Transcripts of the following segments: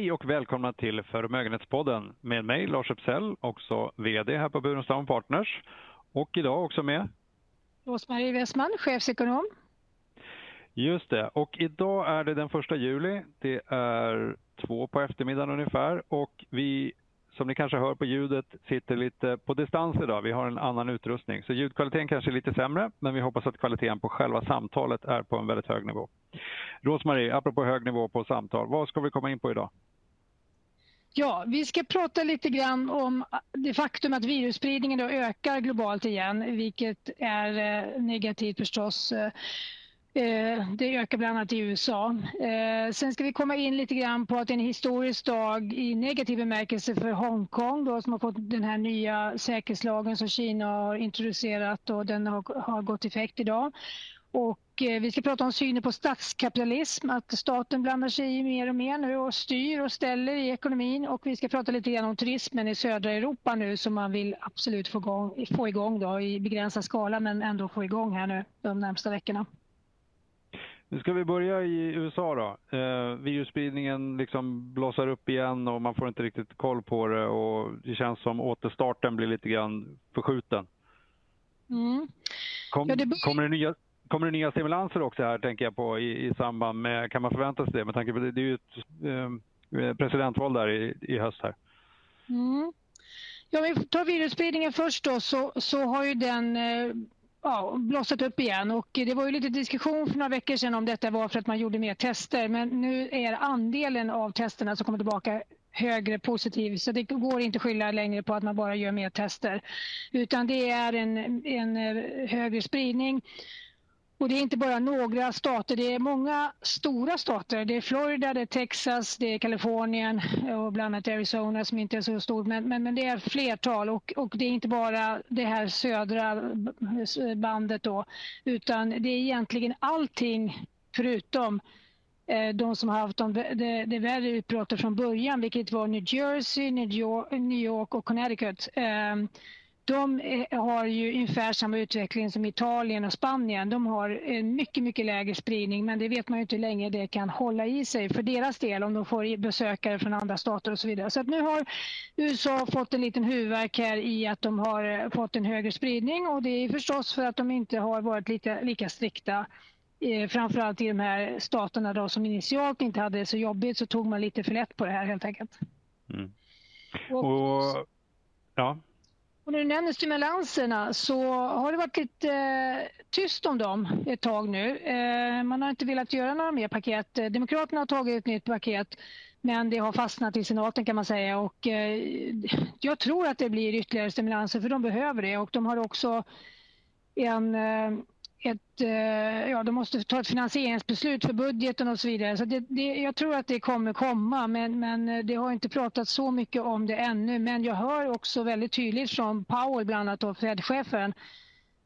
Hej och välkomna till Förmögenhetspodden med mig Lars Epsell, också VD här på Burenstam Partners. Och idag också med Rosmarie Westman, chefsekonom. Just det, och idag är det den första juli. Det är två på eftermiddagen ungefär och vi som ni kanske hör på ljudet sitter lite på distans idag. Vi har en annan utrustning så ljudkvaliteten kanske är lite sämre men vi hoppas att kvaliteten på själva samtalet är på en väldigt hög nivå. Rosmarie, apropå hög nivå på samtal, vad ska vi komma in på idag? Ja, vi ska prata lite grann om det faktum att virusspridningen då ökar globalt igen, vilket är eh, negativt förstås. Eh, eh, det ökar bland annat i USA. Sen ska vi komma in lite grann på att det är en historisk dag i negativ bemärkelse för Hongkong då, som har fått den här nya säkerhetslagen som Kina har introducerat och den har, har gått effekt idag. Och eh, vi ska prata om synen på statskapitalism, att staten blandar sig i mer och mer nu och styr och ställer i ekonomin. Och vi ska prata lite grann om turismen i södra Europa nu som man vill absolut få igång, få igång då, i begränsad skala men ändå få igång här nu de närmsta veckorna. Nu ska vi börja i USA då. Eh, virusspridningen liksom blossar upp igen och man får inte riktigt koll på det och det känns som återstarten blir lite grann förskjuten. Mm. Kom, ja, det bör... kommer, det nya, kommer det nya stimulanser också här tänker jag på i, i samband med, kan man förvänta sig det med tanke på det, det är ju ett ehm, eh, presidentval där i, i höst här. Mm. Ja, vi tar virusspridningen först då så, så har ju den eh, ja, blossat upp igen. Och det var ju lite diskussion för några veckor sedan om detta var för att man gjorde mer tester. Men nu är andelen av testerna som kommer tillbaka högre positiv. Så det går inte att skylla längre på att man bara gör mer tester. Utan det är en, en eh, högre spridning. Och det är inte bara några stater, det är många stora stater. Det är Florida, det är Texas, det är Kalifornien och bland annat Arizona som inte är så stort. Men, men, men det är flertal och, och det är inte bara det här södra bandet då. Utan det är egentligen allting förutom eh, de som har haft de, det, det värre utbrottet från början, vilket var New Jersey, New York, New York och Connecticut. Eh, de har ju ungefär samma utveckling som Italien och Spanien. De har en mycket, mycket lägre spridning men det vet man ju inte hur länge det kan hålla i sig för deras del om de får besökare från andra stater och så vidare. Så nu har USA fått en liten huvudvärk här i att de har fått en högre spridning och det är förstås för att de inte har varit lika, lika strikta eh, framförallt i de här staterna då, som initialt inte hade det så jobbigt så tog man lite för lätt på det här helt enkelt. Mm. Och, ja. Och när du nämner stimulanserna så har det varit lite eh, tyst om dem ett tag nu. Eh, man har inte velat göra några mer paket. Eh, Demokraterna har tagit ett nytt paket men det har fastnat i senaten kan man säga och eh, jag tror att det blir ytterligare stimulanser för de behöver det och de har också en eh, ett, eh, ja, de måste ta ett finansieringsbeslut för budgeten och så vidare. Så det, det, jag tror att det kommer komma men, men eh, det har inte pratats så mycket om det ännu. Men jag hör också väldigt tydligt från Powell, bland annat Fed-chefen,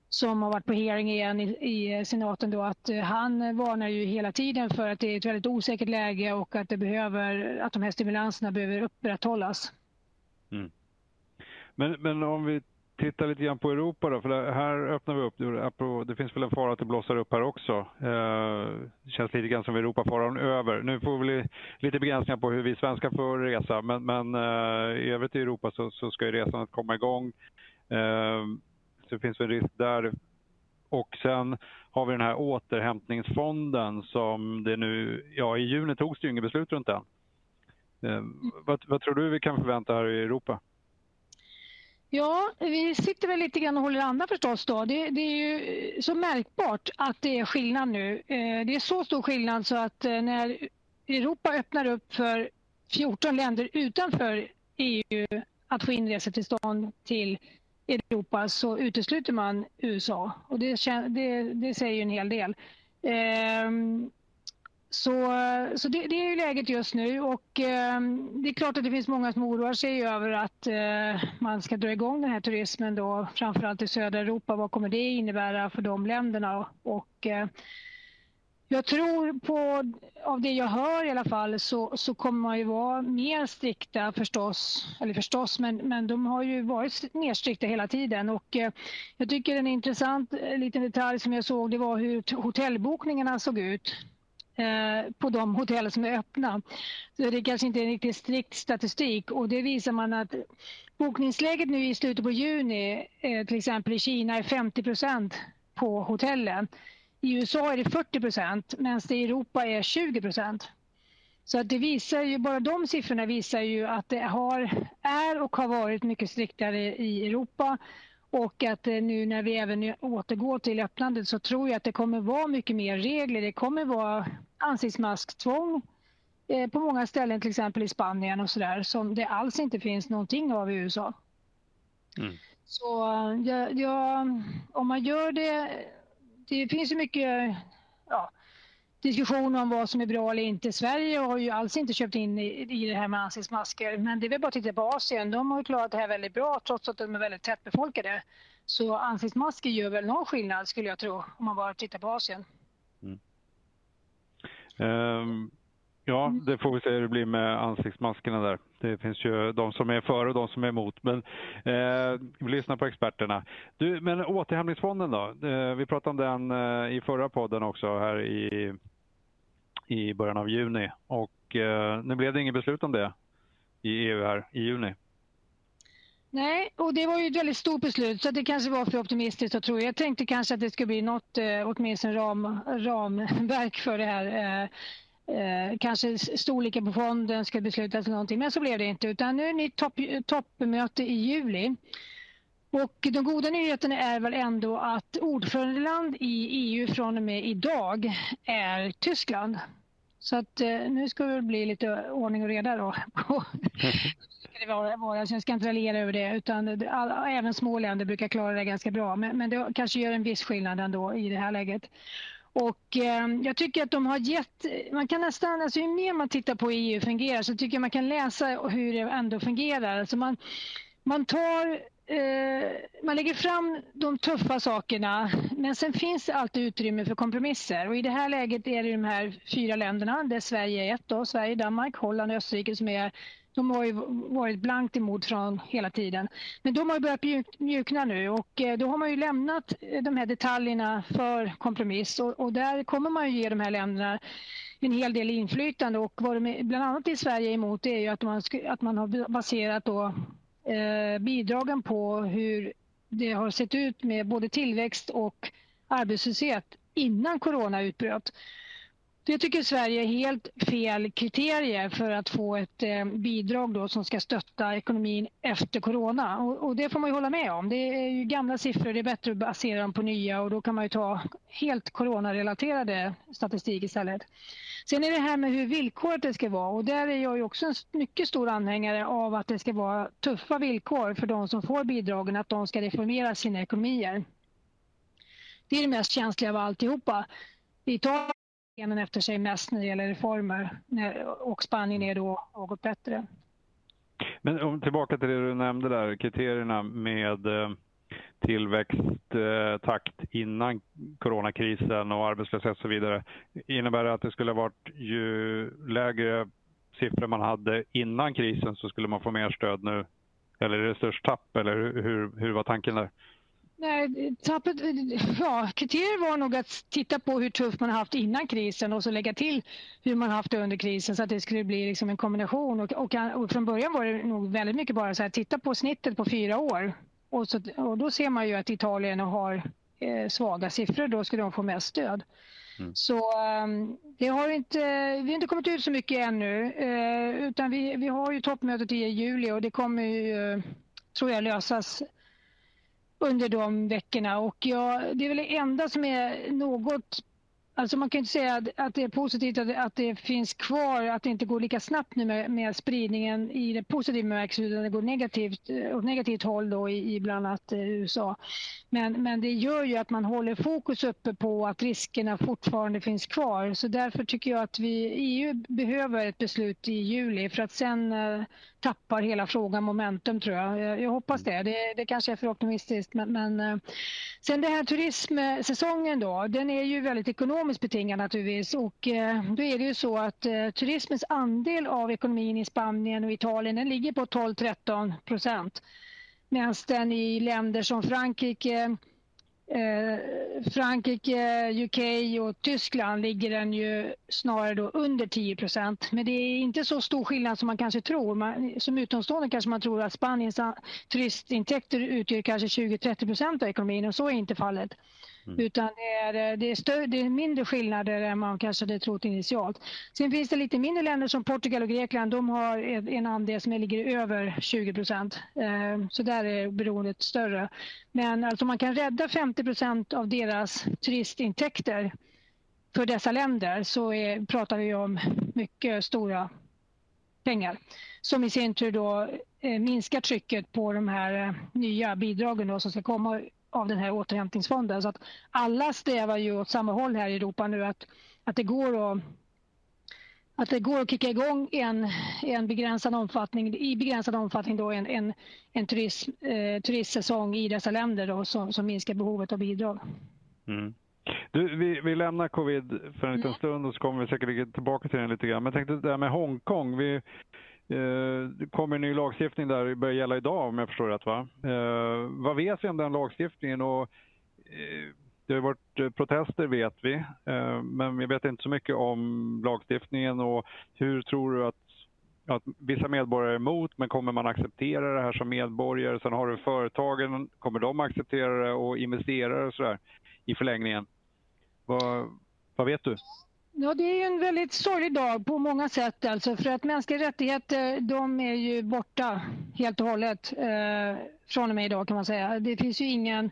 som har varit på hearing igen i, i eh, senaten då att han varnar ju hela tiden för att det är ett väldigt osäkert läge och att, det behöver, att de här stimulanserna behöver upprätthållas. Mm. Men, men om vi titta lite grann på Europa då, för här öppnar vi upp. Det finns väl en fara att det blossar upp här också. Eh, det känns lite grann som Europafaran över. Nu får vi lite begränsningar på hur vi svenskar får resa, men, men eh, i övrigt i Europa så, så ska ju resandet komma igång. Eh, så det finns väl risk där. Och sen har vi den här återhämtningsfonden som det nu, ja i juni togs det ju inget beslut runt den. Vad, vad tror du vi kan förvänta här i Europa? Ja, vi sitter väl lite grann och håller andan förstås då. Det, det, är ju eh, så märkbart att det är skillnad nu. Eh, det är så stor skillnad så att eh, när Europa öppnar upp för 14 länder utanför EU att få inresetillstånd till Europa så utesluter man USA och det, det, det säger ju en hel del. Ehm, så, så det, det, är ju läget just nu och eh, det är klart att det finns många som oroar sig över att eh, man ska dra igång den här turismen då framförallt i södra Europa. Vad kommer det innebära för de länderna? Och, eh, jag tror på, av det jag hör i alla fall, så, så kommer man ju vara mer strikta förstås. Eller förstås, men, men de har ju varit mer strikta hela tiden. Och eh, jag tycker en intressant eh, liten detalj som jag såg det var hur hotellbokningarna såg ut Eh, på de hotell som är öppna. Så det kanske inte är en riktigt strikt statistik och det visar man att bokningsläget nu i slutet på juni, eh, till exempel i Kina, är 50 procent på hotellen. I USA är det 40 procent medan det i Europa är 20 procent. Så att det visar ju, bara de siffrorna visar ju att det har, är och har varit mycket striktare i Europa och att eh, nu när vi även återgår till öppnandet så tror jag att det kommer vara mycket mer regler. Det kommer vara ansiktsmasktvång eh, på många ställen, till exempel i Spanien och sådär, som det alls inte finns någonting av i USA. Mm. Så ja, ja, om man gör det, det finns ju mycket ja, diskussion om vad som är bra eller inte. Sverige har ju alls inte köpt in i, i det här med ansiktsmasker men det är väl bara att titta på Asien. De har klarat det här väldigt bra trots att de är väldigt tättbefolkade. Så ansiktsmasker gör väl någon skillnad skulle jag tro om man bara tittar på Asien. Mm. Um, ja, mm. det får vi se hur det blir med ansiktsmaskerna där. Det finns ju de som är för och de som är emot. Men eh, vi lyssnar på experterna. Du, men återhämtningsfonden då? Eh, vi pratade om den eh, i förra podden också här i i början av juni och eh, nu blev det inget beslut om det i EU här i juni. Nej, och det var ju ett väldigt stort beslut så det kanske var för optimistiskt att tro. Jag tänkte kanske att det skulle bli något, eh, åtminstone ram, ramverk för det här. Eh, eh, kanske storleken på fonden ska beslutas eller någonting, men så blev det inte. Utan nu är det ett topp, toppmöte i juli. Och de goda nyheterna är väl ändå att ordförandeland i EU från och med idag är Tyskland. Så att eh, nu ska det bli lite ordning och reda då. det vara, vara, så jag ska inte raljera över det utan all, även små länder brukar klara det ganska bra men, men det kanske gör en viss skillnad ändå i det här läget. Och eh, jag tycker att de har gett, man kan nästan, alltså ju mer man tittar på hur EU fungerar så tycker jag man kan läsa hur det ändå fungerar. Alltså man, man tar Eh, man lägger fram de tuffa sakerna men sen finns det alltid utrymme för kompromisser. Och i det här läget är det de här fyra länderna där Sverige är ett då, Sverige, Danmark, Holland och Österrike som är de har ju varit blankt emot från hela tiden. Men de har börjat mjukna nu och eh, då har man ju lämnat eh, de här detaljerna för kompromiss. Och, och där kommer man ju ge de här länderna en hel del inflytande. Och vad de bland annat i Sverige är emot är ju att man, att man har baserat då Eh, bidragen på hur det har sett ut med både tillväxt och arbetslöshet innan corona utbröt. Det tycker Sverige är helt fel kriterier för att få ett eh, bidrag då som ska stötta ekonomin efter corona. Och, och, det får man ju hålla med om. Det är ju gamla siffror, det är bättre att basera dem på nya och då kan man ju ta helt coronarelaterade statistik istället. Sen är det här med hur villkoret det ska vara och där är jag ju också en mycket stor anhängare av att det ska vara tuffa villkor för de som får bidragen, att de ska reformera sina ekonomier. Det är det mest känsliga av alltihopa. Italien efter sig mest när det gäller reformer eh, och Spanien är då något bättre. Men om, tillbaka till det du nämnde där, kriterierna med eh, tillväxttakt eh, innan coronakrisen och arbetslöshet och så vidare. Innebär det att det skulle varit ju lägre siffror man hade innan krisen så skulle man få mer stöd nu? Eller är det störst tapp eller hur, hur var tanken där? Nej, tappet, ja, kriteriet var nog att titta på hur tufft man haft innan krisen och så lägga till hur man haft det under krisen så att det skulle bli liksom en kombination. Och, och, och från början var det nog väldigt mycket bara så här, titta på snittet på fyra år och, så, och då ser man ju att Italien har eh, svaga siffror, då skulle de få mest stöd. Mm. Så um, det har inte, vi har inte kommit ut så mycket ännu uh, utan vi, vi har ju toppmötet i juli och det kommer ju, uh, tror jag, lösas under de veckorna och jag, det är väl det enda som är något Alltså man kan inte säga att det är positivt att, att det finns kvar, att det inte går lika snabbt nu med, med spridningen i det positiva bemärkelsen utan det går negativt, eh, åt negativt håll då i, i bland annat eh, USA. Men, men det gör ju att man håller fokus uppe på att riskerna fortfarande finns kvar. Så därför tycker jag att vi, EU behöver ett beslut i juli för att sen eh, tappar hela frågan momentum tror jag. Jag, jag hoppas det. det. det. kanske är för optimistiskt men, men eh, sen den här turismsäsongen då, den är ju väldigt ekonomiskt betingad naturligtvis och eh, då är det ju så att eh, turismens andel av ekonomin i Spanien och Italien den ligger på 12-13 procent. Medan den i länder som Frankrike, Eh, Frankrike, UK och Tyskland ligger den ju snarare då under 10% Men det är inte så stor skillnad som man kanske tror. Man, som utomstående kanske man tror att Spaniens turistintäkter utgör kanske 20-30% av ekonomin och så är inte fallet. Mm. Utan det är, det, är större, det är mindre skillnader än man kanske hade trott initialt. Sen finns det lite mindre länder som Portugal och Grekland. De har en andel som ligger över 20 procent. Eh, så där är beroendet större. Men alltså man kan rädda 50 procent av deras turistintäkter för dessa länder så är, pratar vi om mycket stora pengar som i sin tur då eh, minskar trycket på de här eh, nya bidragen då som ska komma av den här återhämtningsfonden. Så att alla strävar ju åt samma håll här i Europa nu att, att det går att att det går att kicka igång en, en begränsad omfattning, i begränsad omfattning då en, en, en turism, eh, turistsäsong i dessa länder då, som, som minskar behovet av bidrag. Mm. Du, vi, vi lämnar covid för en liten mm. stund och så kommer vi säkert tillbaka till den lite grann. Men jag tänkte det där med Hongkong. Vi, Eh, det kommer en ny lagstiftning där, börjar gälla idag om jag förstår rätt va? Eh, vad vet vi om den lagstiftningen? Och, eh, det har varit protester vet vi, men vi vet inte så mycket om lagstiftningen och hur tror du att, att vissa medborgare är emot, men kommer man acceptera det här som medborgare? Sen har du företagen, kommer de acceptera det och investerare och sådär i förlängningen? Vad, vad vet du? Ja, det är en väldigt sorglig dag på många sätt. Alltså, för att mänskliga rättigheter de är ju borta helt och hållet eh, från och med idag kan man säga. Det finns ju ingen...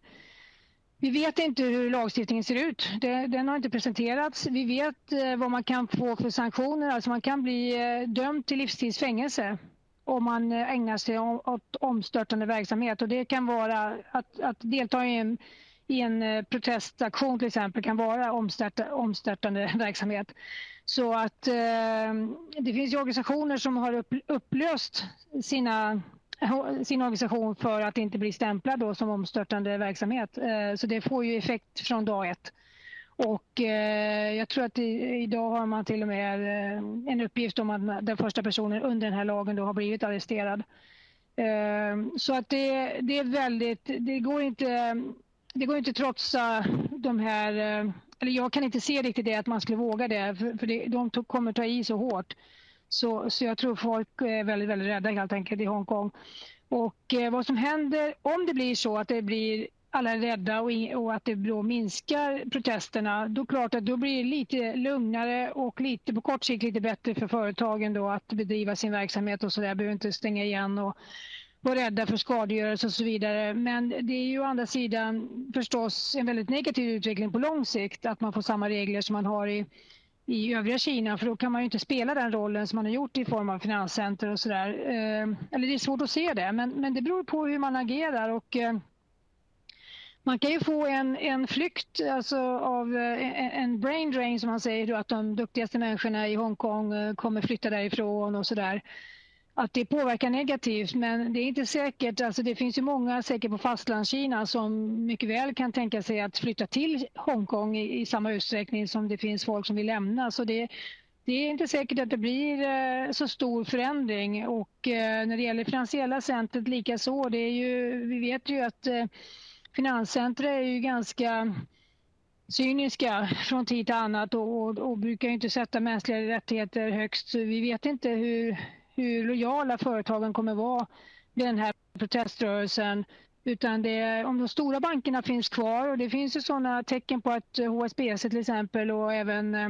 Vi vet inte hur lagstiftningen ser ut. Det, den har inte presenterats. Vi vet eh, vad man kan få för sanktioner. Alltså man kan bli eh, dömd till livstidsfängelse om man eh, ägnar sig åt omstörtande verksamhet. Och det kan vara att, att delta i en i en eh, protestaktion till exempel kan vara omstörta, omstörtande verksamhet. Så att eh, det finns organisationer som har upp, upplöst sina sin organisation för att inte bli stämplad då som omstörtande verksamhet. Eh, så det får ju effekt från dag ett. Och eh, jag tror att i, idag har man till och med eh, en uppgift om att den första personen under den här lagen då har blivit arresterad. Eh, så att det, det är väldigt, det går inte det går inte att trotsa de här, eh, eller jag kan inte se riktigt det att man skulle våga det, för, för det, de kommer ta i så hårt. Så, så jag tror folk är väldigt, väldigt rädda helt enkelt i Hongkong. Och eh, vad som händer om det blir så att det blir alla är rädda och, och, att det då minskar protesterna, då klart att då blir det lite lugnare och lite på kort sikt lite bättre för företagen då att bedriva sin verksamhet och så där, behöver inte stänga igen och vara rädda för skadegörelse och så vidare. Men det är ju å andra sidan förstås en väldigt negativ utveckling på lång sikt att man får samma regler som man har i, i övriga Kina för då kan man ju inte spela den rollen som man har gjort i form av finanscenter och sådär. Eh, eller det är svårt att se det men, men det beror på hur man agerar och eh, man kan ju få en, en flykt alltså av eh, en, en brain drain som man säger, att de duktigaste människorna i Hongkong eh, kommer flytta därifrån och sådär att det påverkar negativt men det är inte säkert. Alltså det finns ju många säkert på fastlandskina som mycket väl kan tänka sig att flytta till Hongkong i, i samma utsträckning som det finns folk som vill lämna. Så det, det är inte säkert att det blir eh, så stor förändring och eh, när det gäller finansiella centret likaså. Det är ju, vi vet ju att eh, finanscentra är ju ganska cyniska från tid till annat och, och, och brukar inte sätta mänskliga rättigheter högst. Så vi vet inte hur, hur lojala företagen kommer vara vid den här proteströrelsen. Utan det är, om de stora bankerna finns kvar och det finns ju sådana tecken på att HSBC till exempel och även eh,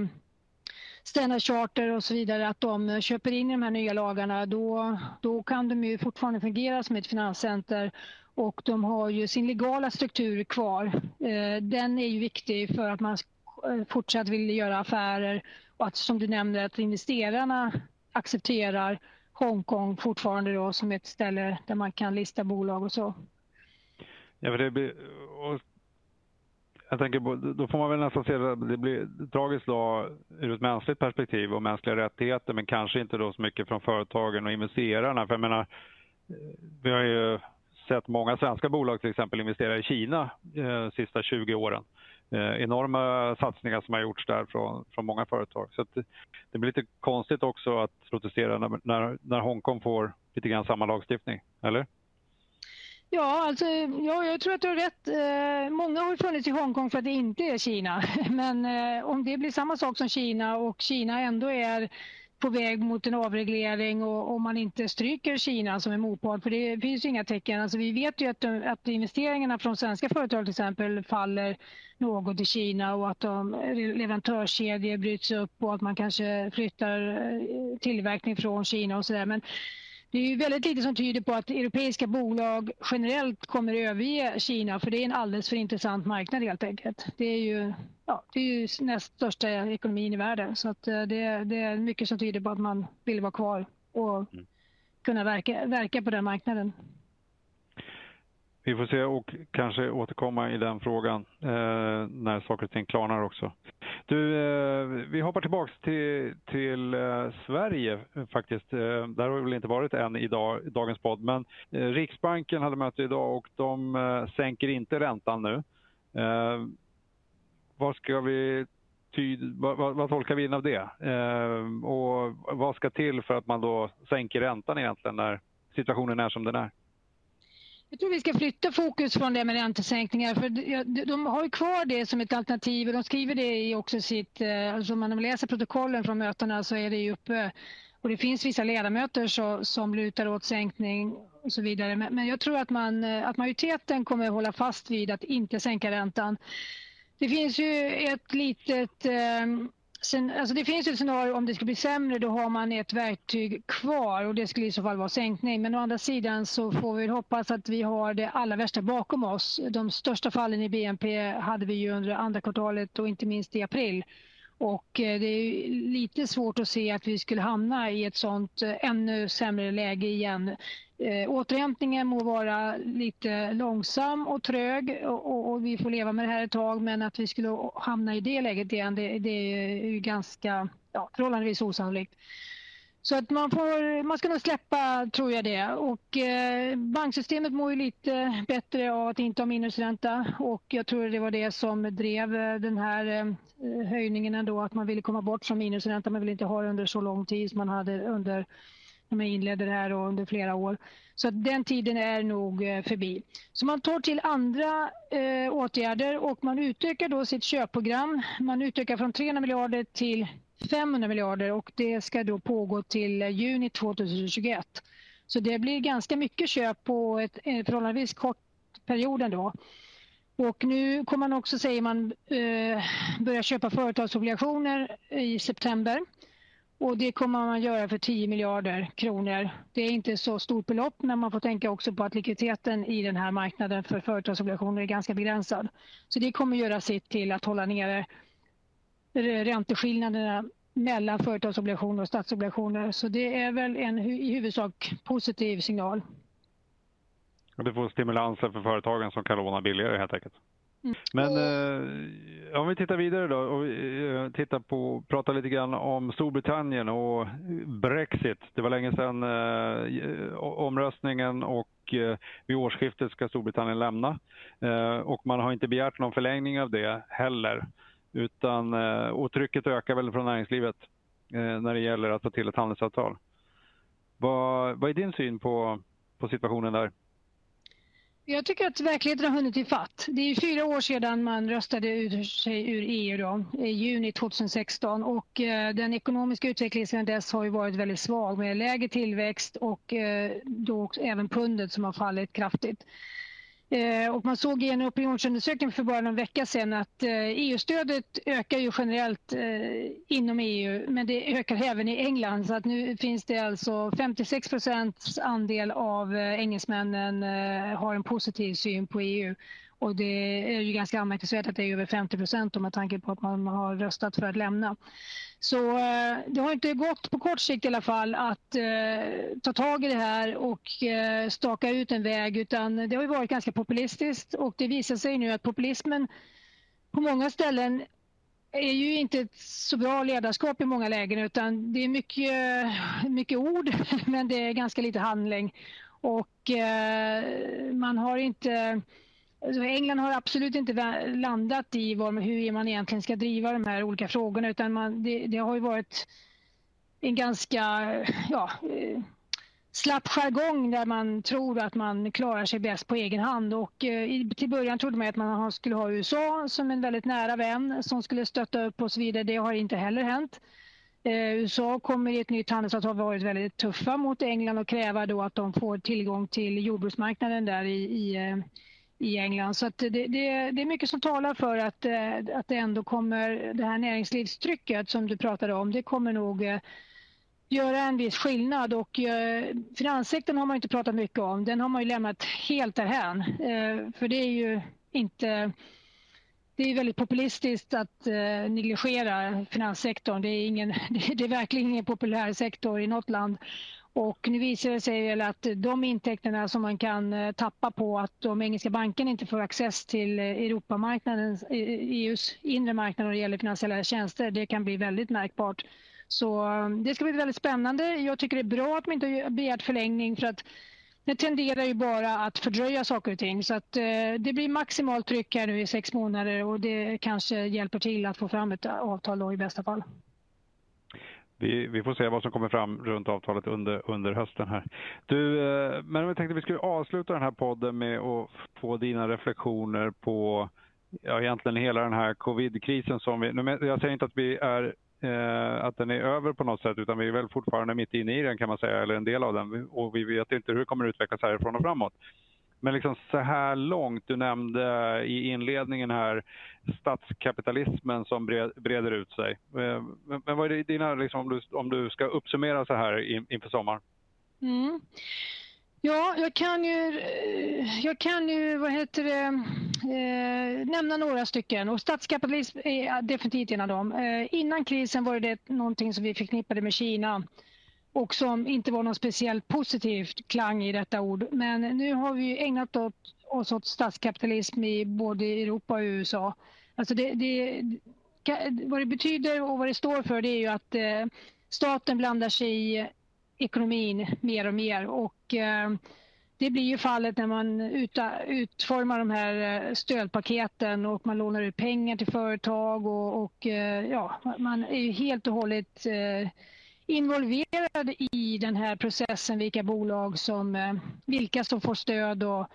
Standard Charter och så vidare att de köper in i de här nya lagarna då, då kan de ju fortfarande fungera som ett finanscenter och de har ju sin legala struktur kvar. Eh, den är ju viktig för att man eh, fortsatt vill göra affärer och att som du nämnde att investerarna accepterar Hongkong fortfarande då som ett ställe där man kan lista bolag och så. Ja, för det blir, jag tänker då får man väl nästan se det, det blir tragiskt då ur ett mänskligt perspektiv och mänskliga rättigheter men kanske inte då så mycket från företagen och investerarna. För jag menar, vi har ju sett många svenska bolag till exempel investera i Kina de eh, sista 20 åren. Eh, enorma satsningar som har gjorts där från, från många företag. Så det, det, blir lite konstigt också att protestera när, när, när Hongkong får lite grann samma lagstiftning, eller? Ja, alltså, ja, jag tror att du har rätt. Eh, många har funnits i Hongkong för att det inte är Kina. Men eh, om det blir samma sak som Kina och Kina ändå är på väg mot en avreglering och om man inte stryker Kina som en motpart, för det finns ju inga tecken. Alltså vi vet ju att, att investeringarna från svenska företag till exempel faller något i Kina och att de, leverantörskedjor bryts upp och att man kanske flyttar eh, tillverkning från Kina och sådär. Men det är ju väldigt lite som tyder på att europeiska bolag generellt kommer överge Kina för det är en alldeles för intressant marknad helt enkelt. Det är ju, ja, det är ju näst största ekonomin i världen så att eh, det, det är mycket som tyder på att man vill vara kvar och mm. kunna verka, verka på den marknaden. Vi får se och kanske återkomma i den frågan eh, när saker och ting klarnar också. Du, eh, vi hoppar tillbaks till, till eh, Sverige eh, faktiskt. Eh, där har vi väl inte varit än i dag, dagens podd, men eh, Riksbanken hade möte idag och de eh, sänker inte räntan nu. Eh, vad ska vi ty, vad, vad, vad, tolkar vi in av det? Eh, och vad ska till för att man då sänker räntan egentligen när situationen är som den är? Jag tror vi ska flytta fokus från det med räntesänkningar för de har ju kvar det som ett alternativ och de skriver det i också sitt, eh, alltså om man läser protokollen från mötena så är det ju uppe och det finns vissa ledamöter så, som lutar åt sänkning och så vidare. Men, men jag tror att, man, eh, att majoriteten kommer att hålla fast vid att inte sänka räntan. Det finns ju ett litet eh, Sen, alltså det finns ett scenario om det skulle bli sämre, då har man ett verktyg kvar och det skulle i så fall vara sänkning. Men å andra sidan så får vi hoppas att vi har det allra värsta bakom oss. De största fallen i BNP hade vi ju under andra kvartalet och inte minst i april. Och eh, det är lite svårt att se att vi skulle hamna i ett sånt eh, ännu sämre läge igen. Eh, återhämtningen må vara lite långsam och trög och, och, vi får leva med det här ett tag men att vi skulle hamna i det läget igen det, det är ganska ja, förhållandevis osannolikt. Så att man, får, man ska nog släppa, tror jag det. Och eh, banksystemet mår ju lite bättre av att inte ha minusränta och jag tror det var det som drev eh, den här eh, höjningen ändå, att man ville komma bort från minusränta. Man ville inte ha det under så lång tid som man hade under när man inledde det här och under flera år. Så att den tiden är nog eh, förbi. Så man tar till andra eh, åtgärder och man utökar då sitt köpprogram. Man utökar från 300 miljarder till 500 miljarder och det ska då pågå till juni 2021. Så det blir ganska mycket köp på ett eh, förhållandevis kort period ändå. Och nu kommer man också, säger man, eh, börja köpa företagsobligationer i september. Och det kommer man göra för 10 miljarder kronor. Det är inte så stort belopp men man får tänka också på att likviditeten i den här marknaden för företagsobligationer är ganska begränsad. Så det kommer göra sitt till att hålla nere ränteskillnaderna mellan företagsobligationer och statsobligationer. Så det är väl en i huvudsak positiv signal. Och det får stimulanser för företagen som kan låna billigare helt enkelt. Mm. Men eh, om vi tittar vidare då och eh, tittar på, pratar lite grann om Storbritannien och Brexit. Det var länge sedan eh, omröstningen och eh, vid årsskiftet ska Storbritannien lämna. Eh, och man har inte begärt någon förlängning av det heller. Utan, eh, och trycket ökar väl från näringslivet eh, när det gäller att få till ett handelsavtal. Vad, vad är din syn på, på situationen där? Jag tycker att verkligheten har hunnit ifatt. Det är fyra år sedan man röstade ur sig ur EU då, i juni 2016 och eh, den ekonomiska utvecklingen sedan dess har ju varit väldigt svag med lägre tillväxt och eh, då även pundet som har fallit kraftigt. Eh, och man såg i en opinionsundersökning för bara någon vecka sedan att eh, e EU-stödet ökar ju generellt eh, inom EU men det ökar även i England så att nu finns det alltså 56 procents andel av engelsmännen har en positiv syn på EU och det är ju ganska anmärkningsvärt att det är över 50 procent med tanke på att man har röstat för att lämna. Så eh, det har inte gått på kort sikt i alla fall att eh, ta tag i det här och eh, staka ut en väg utan det har varit ganska populistiskt och det visar sig nu att populismen på många ställen är ju inte ett så bra ledarskap i många lägen utan det är mycket, mycket ord men det är ganska lite handling. Och eh, man har inte Alltså, England har absolut inte landat i var, hur man egentligen ska driva de här olika frågorna utan man, det, det har ju varit en ganska ja, eh, slapp jargong där man tror att man klarar sig bäst på egen hand. Och, eh, till början trodde man att man skulle ha USA som en väldigt nära vän som skulle stötta upp och så vidare. Det har inte heller hänt. Eh, USA kommer i ett nytt handelsavtal varit väldigt tuffa mot England och kräva då att de får tillgång till jordbruksmarknaden där i, i, eh, i England. Så det, det, det, är mycket som talar för att, eh, att det ändå kommer, det här näringslivstrycket som du pratade om, det kommer nog eh, göra en viss skillnad och eh, finanssektorn har man inte pratat mycket om. Den har man ju lämnat helt därhän. Eh, för det är ju inte... Det är väldigt populistiskt att eh, negligera finanssektorn. Det är, ingen, det är verkligen ingen populär sektor i något land. Och nu visar det sig väl att de intäkterna som man kan eh, tappa på att de engelska bankerna inte får access till eh, Europamarknaden, EUs eh, e inre marknad när det gäller finansiella tjänster, det kan bli väldigt märkbart. Så det ska bli väldigt spännande. Jag tycker det är bra att man inte har begärt förlängning för att det tenderar ju bara att fördröja saker och ting. Så att, eh, det blir maximalt tryck här nu i sex månader och det kanske hjälper till att få fram ett avtal då i bästa fall. Vi, vi, får se vad som kommer fram runt avtalet under, under hösten här. Du, eh, men jag tänkte att vi skulle avsluta den här podden med att få dina reflektioner på ja, egentligen hela den här covidkrisen. som vi... Jag säger inte att vi är eh, att den är över på något sätt utan vi är väl fortfarande mitt inne i den kan man säga, eller en del av den och vi vet inte hur det kommer utvecklas härifrån och framåt. Men liksom så här långt, du nämnde i inledningen här statskapitalismen som breder ut sig. Eh, men vad är dina, liksom, om, du, om du ska uppsummera så här inför sommaren? Mm. Ja, jag kan ju, eh, jag kan ju vad heter det, eh, nämna några stycken och statskapitalism är definitivt en av dem. Eh, innan krisen var det någonting som vi förknippade med Kina och som inte var någon speciellt positivt klang i detta ord. Men nu har vi ägnat oss åt statskapitalism i både Europa och USA. Alltså det, det, vad det betyder och vad det står för det är ju att eh, staten blandar sig i ekonomin mer och mer. Och, eh, det blir ju fallet när man utformar de här eh, stödpaketen och man lånar ut pengar till företag och, och eh, ja, man är ju helt och hållet eh, Involverade i den här processen, vilka bolag som, eh, vilka som får stöd och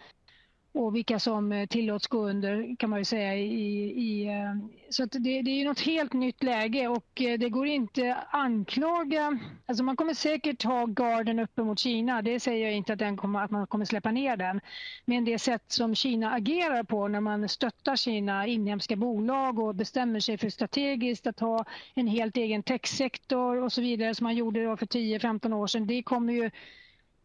och vilka som eh, tillåts gå under kan man ju säga. I, i eh, så det, det, är något helt nytt läge och eh, det går inte anklaga... Alltså man kommer säkert ha garden uppe mot Kina. Det säger jag inte att, den kommer, att man kommer släppa ner den. Men det sätt som Kina agerar på när man stöttar sina inhemska bolag och bestämmer sig för strategiskt att ha en helt egen techsektor och så vidare som man gjorde för 10-15 år sedan. Det kommer ju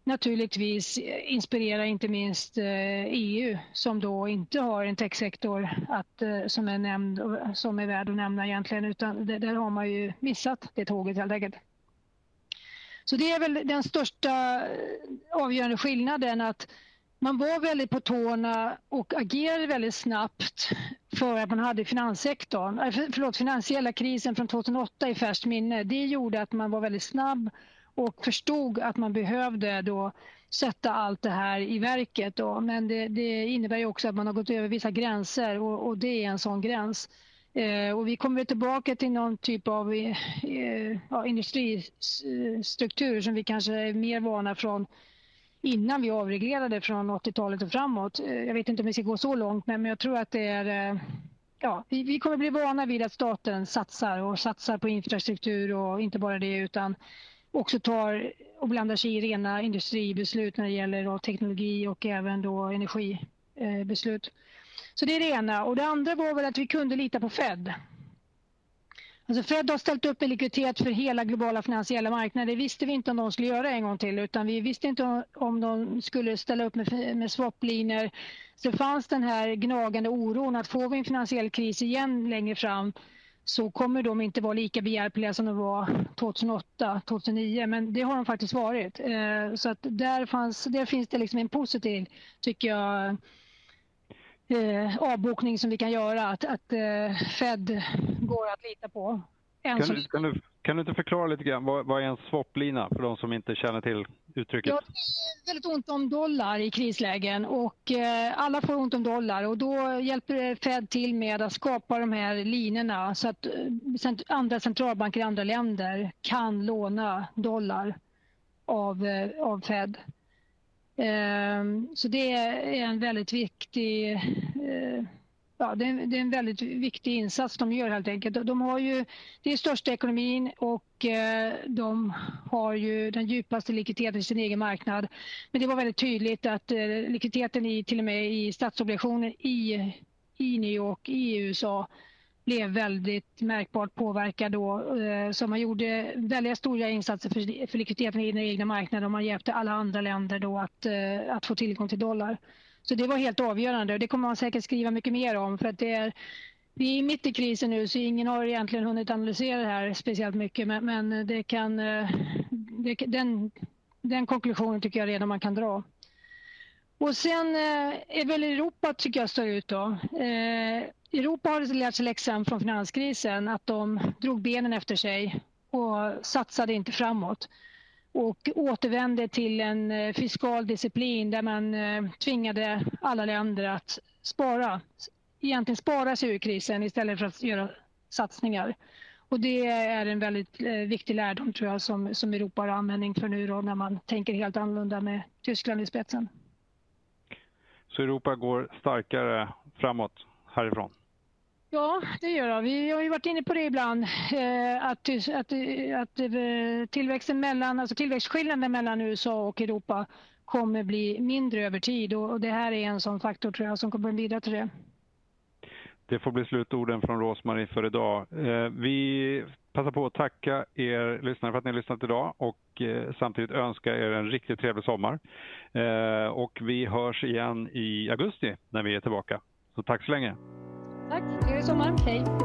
naturligtvis eh, inspirera inte minst eh, EU som då inte har en techsektor att, eh, som, är nämnd, som är värd att nämna egentligen utan där har man ju missat det tåget helt enkelt. Så det är väl den största avgörande skillnaden att man var väldigt på tårna och agerade väldigt snabbt för att man hade finanssektorn, förlåt, finansiella krisen från 2008 i färskt minne. Det gjorde att man var väldigt snabb och förstod att man behövde då sätta allt det här i verket. Då. Men det, det innebär ju också att man har gått över vissa gränser och, och det är en sån gräns. Eh, och vi kommer tillbaka till någon typ av eh, ja, industristruktur som vi kanske är mer vana från innan vi avreglerade från 80-talet och framåt. Eh, jag vet inte om vi ska gå så långt men jag tror att det är eh, Ja, vi, vi kommer bli vana vid att staten satsar och satsar på infrastruktur och inte bara det utan också tar och blandar sig i rena industribeslut när det gäller då teknologi och även då energibeslut. Så det är det ena. Och det andra var väl att vi kunde lita på Fed. Alltså Fed har ställt upp med likviditet för hela globala finansiella marknader. Det visste vi inte om de skulle göra en gång till utan vi visste inte om de skulle ställa upp med, med swaplinjer. Så det fanns den här gnagande oron att får vi en finansiell kris igen längre fram så kommer de inte vara lika behjälpliga som de var 2008, 2009. Men det har de faktiskt varit. Eh, så att där, fanns, där finns det liksom en positiv, tycker jag, eh, avbokning som vi kan göra. Att, att eh, Fed går att lita på. Kan du, kan, du, kan du inte förklara lite grann, vad, vad är en swaplina för de som inte känner till uttrycket? Ja, det är väldigt ont om dollar i krislägen och eh, alla får ont om dollar och då hjälper Fed till med att skapa de här linorna så att eh, andra centralbanker i andra länder kan låna dollar av, av Fed. Så det är en väldigt viktig ja, det, är, det är en väldigt viktig insats de gör helt enkelt. De har ju, det är största ekonomin och eh, de har ju den djupaste likviditeten i sin egen marknad. Men det var väldigt tydligt att eh, likviditeten i, till och med i statsobligationer i, i New York, i USA blev väldigt märkbart påverkad då. Eh, så man gjorde eh, väldigt stora insatser för, för likviditeten i den egna marknaden och man hjälpte alla andra länder då att, eh, att få tillgång till dollar. Så det var helt avgörande och det kommer man säkert skriva mycket mer om för att det är vi är mitt i krisen nu så ingen har egentligen hunnit analysera det här speciellt mycket men, men det kan, eh, det, den, den konklusionen tycker jag redan man kan dra. Och sen eh, är väl Europa tycker jag står ut då. Eh, Europa har lärt sig läxan från finanskrisen att de drog benen efter sig och satsade inte framåt och återvände till en eh, fiskal disciplin där man eh, tvingade alla länder att spara. Egentligen spara sig ur krisen istället för att göra satsningar. Och det är en väldigt eh, viktig lärdom tror jag som, som Europa har användning för nu då, när man tänker helt annorlunda med Tyskland i spetsen. Så Europa går starkare framåt härifrån? Ja, det gör jag. Vi har ju varit inne på det ibland. Eh, att, att, att eh, tillväxten mellan, alltså tillväxtskillnaden mellan USA och Europa kommer bli mindre över tid och det här är en sån faktor tror jag som kommer bidra till det. Det får bli slutorden från Rosmarie för idag. Eh, vi passar på att tacka er lyssnare för att ni har lyssnat idag och samtidigt önska er en riktigt trevlig sommar. Och vi hörs igen i augusti när vi är tillbaka. Så tack så länge. Tack, trevlig sommar. Hej.